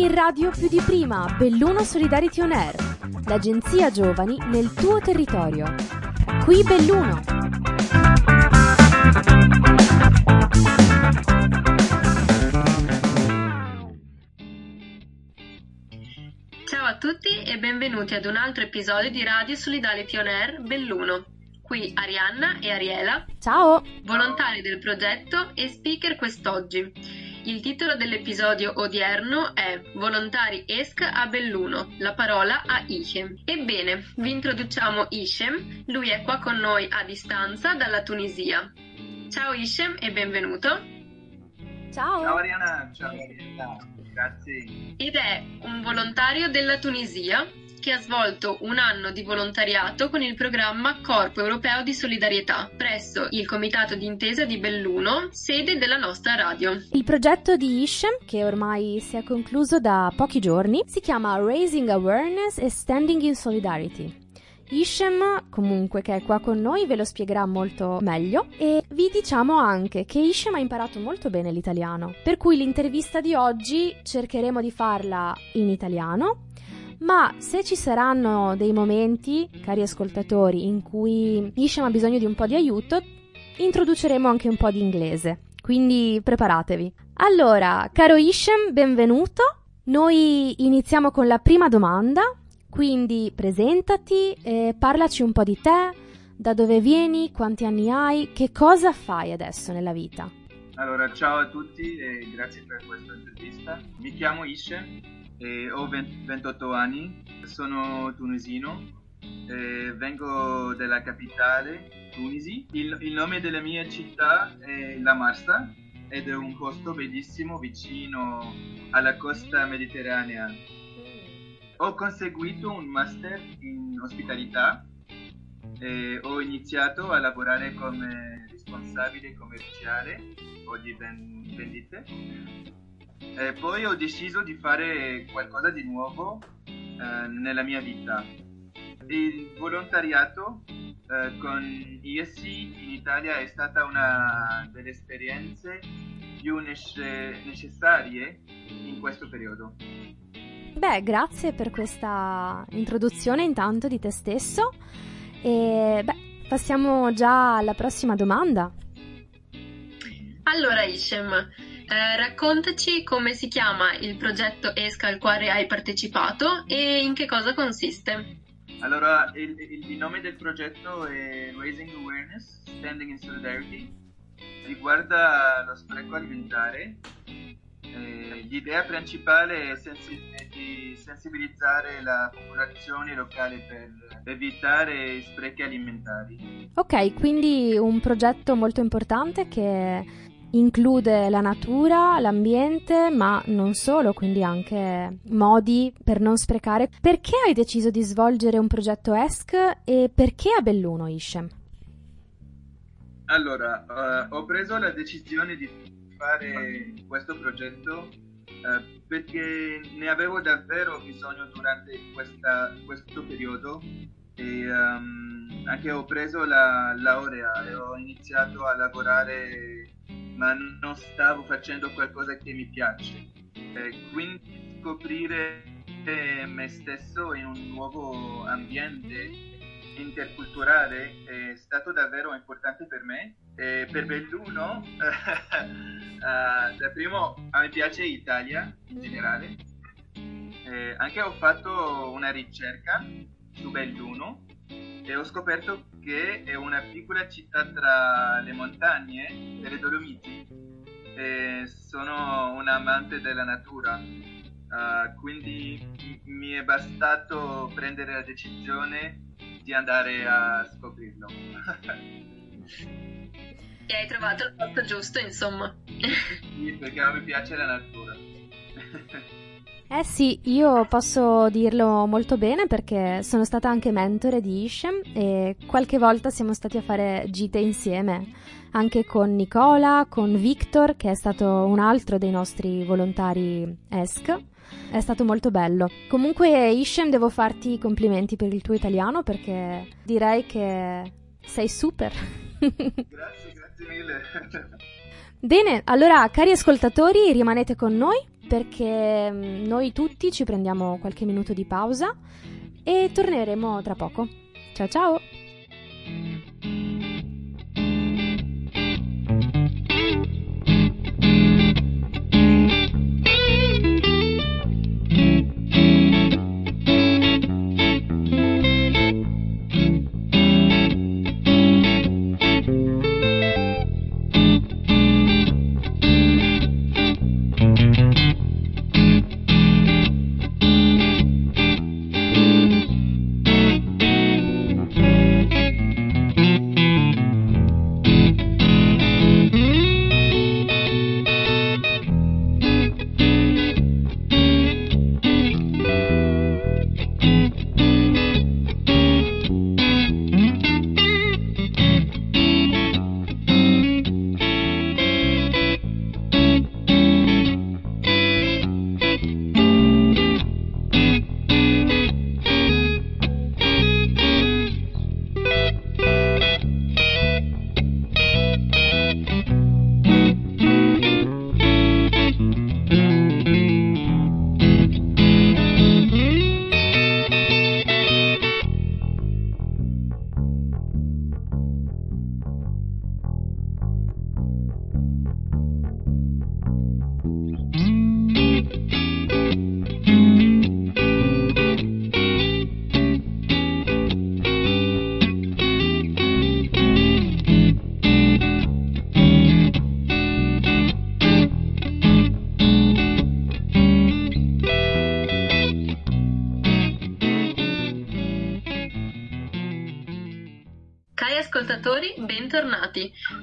In radio più di prima, Belluno Solidarity On Air, l'agenzia giovani nel tuo territorio. Qui Belluno. Ciao a tutti e benvenuti ad un altro episodio di Radio Solidarity On Air Belluno. Qui Arianna e Ariela, Ciao! volontari del progetto e speaker quest'oggi. Il titolo dell'episodio odierno è Volontari ESC a Belluno, la parola a Ishem. Ebbene, vi introduciamo Ishem, lui è qua con noi a distanza dalla Tunisia. Ciao Ishem e benvenuto. Ciao! Ciao Ariana, ciao Ariella, grazie. Ed è un volontario della Tunisia che ha svolto un anno di volontariato con il programma Corpo Europeo di Solidarietà presso il Comitato d'Intesa di Belluno, sede della nostra radio. Il progetto di Ishem, che ormai si è concluso da pochi giorni, si chiama Raising Awareness e Standing in Solidarity. Ishem, comunque, che è qua con noi, ve lo spiegherà molto meglio e vi diciamo anche che Ishem ha imparato molto bene l'italiano, per cui l'intervista di oggi cercheremo di farla in italiano, ma se ci saranno dei momenti, cari ascoltatori, in cui Ishem ha bisogno di un po' di aiuto, introduceremo anche un po' di inglese, quindi preparatevi. Allora, caro Ishem, benvenuto. Noi iniziamo con la prima domanda, quindi presentati e parlaci un po' di te, da dove vieni, quanti anni hai, che cosa fai adesso nella vita. Allora, ciao a tutti e grazie per questa intervista. Mi chiamo Ishe ho 20 28 anni, sono tunisino, e vengo dalla capitale, Tunisi. Il, il nome della mia città è La Marsa ed è un posto bellissimo vicino alla costa mediterranea. Ho conseguito un master in ospitalità e ho iniziato a lavorare come responsabile commerciale o di ven- vendite. E poi ho deciso di fare qualcosa di nuovo eh, nella mia vita. Il volontariato eh, con ISC in Italia è stata una delle esperienze più nece- necessarie in questo periodo. Beh, grazie per questa introduzione intanto di te stesso e beh, passiamo già alla prossima domanda. Allora Ishem, eh, raccontaci come si chiama il progetto ESC al quale hai partecipato e in che cosa consiste. Allora, il, il- il nome del progetto è Raising Awareness, Standing in Solidarity, riguarda lo spreco alimentare. Eh, l'idea principale è, sensi- è di sensibilizzare la popolazione locale per evitare sprechi alimentari. Ok, quindi un progetto molto importante che include la natura, l'ambiente, ma non solo, quindi anche modi per non sprecare. Perché hai deciso di svolgere un progetto ESC e perché a Belluno, Ishem? Allora, eh, ho preso la decisione di fare questo progetto eh, perché ne avevo davvero bisogno durante questa- questo periodo e ehm, anche ho preso la laurea e ho iniziato a lavorare ma non stavo facendo qualcosa che mi piace. E quindi scoprire eh, me stesso in un nuovo ambiente interculturale è stato davvero importante per me. E per Belluno, eh, da primo a me piace Italia in generale. Eh, anche ho fatto una ricerca su Belluno e ho scoperto che è una piccola città tra le montagne delle Dolomiti. E sono un amante della natura. Uh, quindi mi è bastato prendere la decisione di andare a scoprirlo. E hai trovato il posto giusto, insomma. Sì, perché a me piace la natura. Eh sì, io posso dirlo molto bene perché sono stata anche mentore di Ishem e qualche volta siamo stati a fare gite insieme, anche con Nicola, con Victor, che è stato un altro dei nostri volontari ESC. È stato molto bello. Comunque, Ishem, devo farti i complimenti per il tuo italiano perché direi che sei super. grazie, grazie mille. Bene, allora cari ascoltatori, rimanete con noi perché mm, noi tutti ci prendiamo qualche minuto di pausa e torneremo tra poco. Ciao ciao!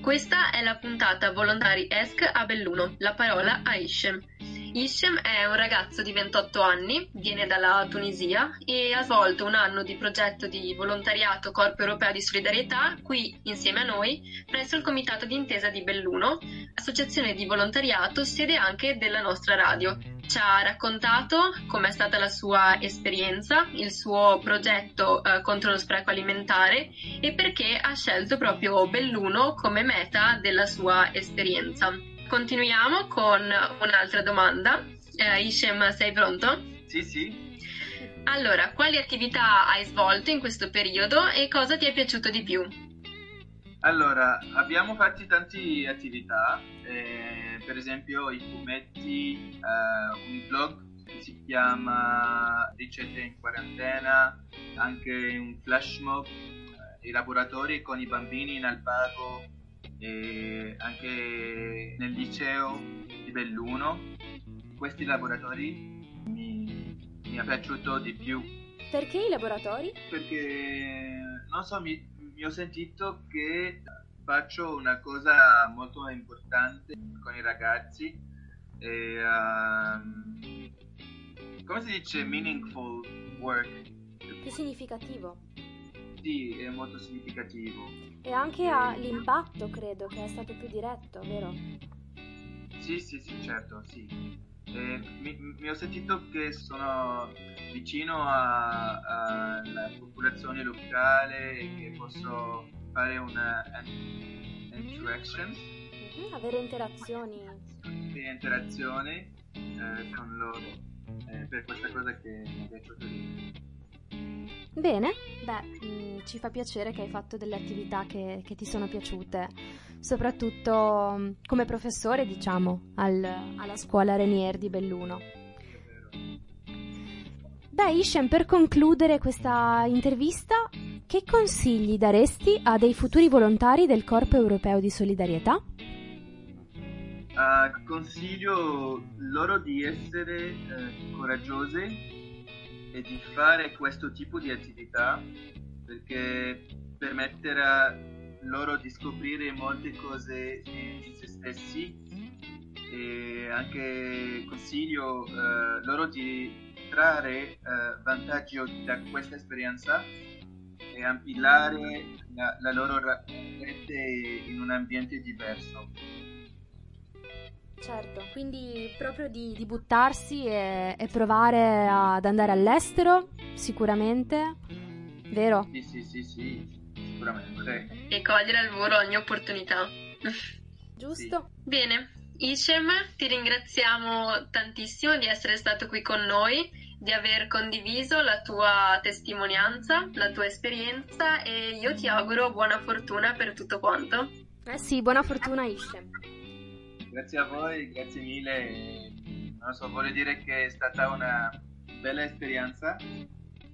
Questa è la puntata Volontari ESC a Belluno, la parola a Ishem. Ishem è un ragazzo di 28 anni, viene dalla Tunisia e ha svolto un anno di progetto di volontariato Corpo Europeo di Solidarietà qui insieme a noi presso il Comitato d'Intesa di Belluno, associazione di volontariato sede anche della nostra radio. Ci ha raccontato com'è stata la sua esperienza, il suo progetto eh, contro lo spreco alimentare e perché ha scelto proprio Belluno come meta della sua esperienza. Continuiamo con un'altra domanda. Eh, Ishem, sei pronto? Sì, sì. Allora, quali attività hai svolto in questo periodo e cosa ti è piaciuto di più? Allora, abbiamo fatto tante attività, eh, per esempio i fumetti, eh, un blog che si chiama Ricette in quarantena, anche un flash mob, eh, i laboratori con i bambini in albergo e anche nel liceo di Belluno. Questi laboratori mi, mi è piaciuto di più. Perché i laboratori? Perché, non so, mi, mi ho sentito che faccio una cosa molto importante con i ragazzi e, um, come si dice meaningful work? Che significativo. Sì, è molto significativo. E anche ha l'impatto, credo, che è stato più diretto, vero? Sì, sì, sì, certo, sì. Eh, mi, mi, ho sentito che sono vicino alla popolazione locale e che posso fare una interaction. Mm-hmm, avere interazioni. Sì, interazioni eh, con loro. Eh, per questa cosa che mi è piaciuto di Bene, beh, mh, mm, ci fa piacere che hai fatto delle attività che, che ti sono piaciute, soprattutto mh, mm, come professore, diciamo, al, alla scuola Renier di Belluno. Beh, Ishem, per concludere questa intervista, che consigli daresti a dei futuri volontari del Corpo Europeo di Solidarietà? Uh, consiglio loro di essere uh, coraggiose e di fare questo tipo di attività perché permetterà loro di scoprire molte cose in se stessi e anche consiglio eh, loro di trarre eh, vantaggio da questa esperienza e ampliare la, la loro rete in un ambiente diverso. Certo, quindi proprio di, di buttarsi e, e, provare ad andare all'estero, sicuramente, vero? Sì, sì, sì, sì, sicuramente. E cogliere al volo ogni opportunità. Giusto? Sì. Bene, Ishem, ti ringraziamo tantissimo di essere stato qui con noi, di aver condiviso la tua testimonianza, la tua esperienza e io ti auguro buona fortuna per tutto quanto. Eh sì, buona fortuna Ishem. Grazie a voi, grazie mille. Non so, voglio dire che è stata una bella esperienza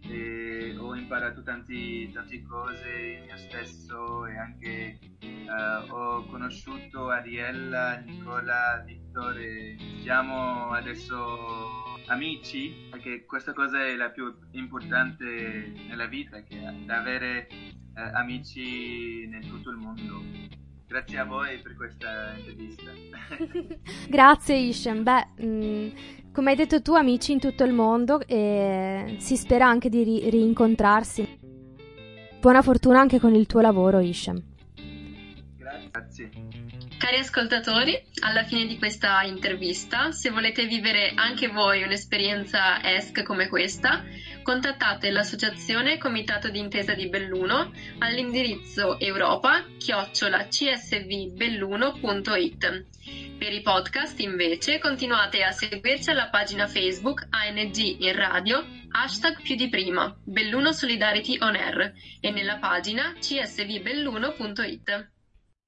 e ho imparato tanti, tante cose io stesso e anche uh, ho conosciuto Ariella, Nicola, Victor e siamo adesso amici perché questa cosa è la più importante nella vita che avere uh, amici in tutto il mondo grazie a voi per questa intervista grazie Ishem beh mh, mm, come hai detto tu, amici in tutto il mondo e si spera anche di ri- rincontrarsi. Buona fortuna anche con il tuo lavoro, Ishem. Grazie. Cari ascoltatori, alla fine di questa intervista, se volete vivere anche voi un'esperienza ESC come questa, contattate l'associazione Comitato d'Intesa di Belluno all'indirizzo europa-csvbelluno.it. Per i podcast, invece, continuate a seguirci alla pagina Facebook ANG in radio, hashtag più di prima, Belluno Solidarity On Air e nella pagina csvbelluno.it.